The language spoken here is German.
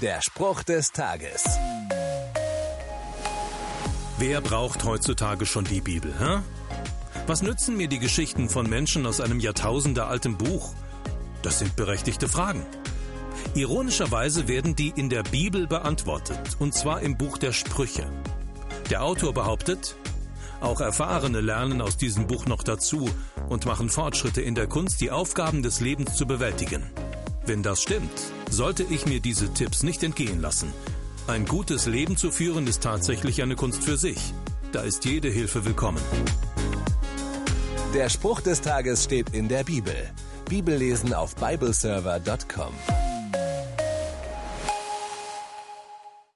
Der Spruch des Tages. Wer braucht heutzutage schon die Bibel, hä? Was nützen mir die Geschichten von Menschen aus einem jahrtausendealten Buch? Das sind berechtigte Fragen. Ironischerweise werden die in der Bibel beantwortet, und zwar im Buch der Sprüche. Der Autor behauptet, auch Erfahrene lernen aus diesem Buch noch dazu und machen Fortschritte in der Kunst, die Aufgaben des Lebens zu bewältigen. Wenn das stimmt, sollte ich mir diese Tipps nicht entgehen lassen. Ein gutes Leben zu führen ist tatsächlich eine Kunst für sich. Da ist jede Hilfe willkommen. Der Spruch des Tages steht in der Bibel. Bibellesen auf bibleserver.com.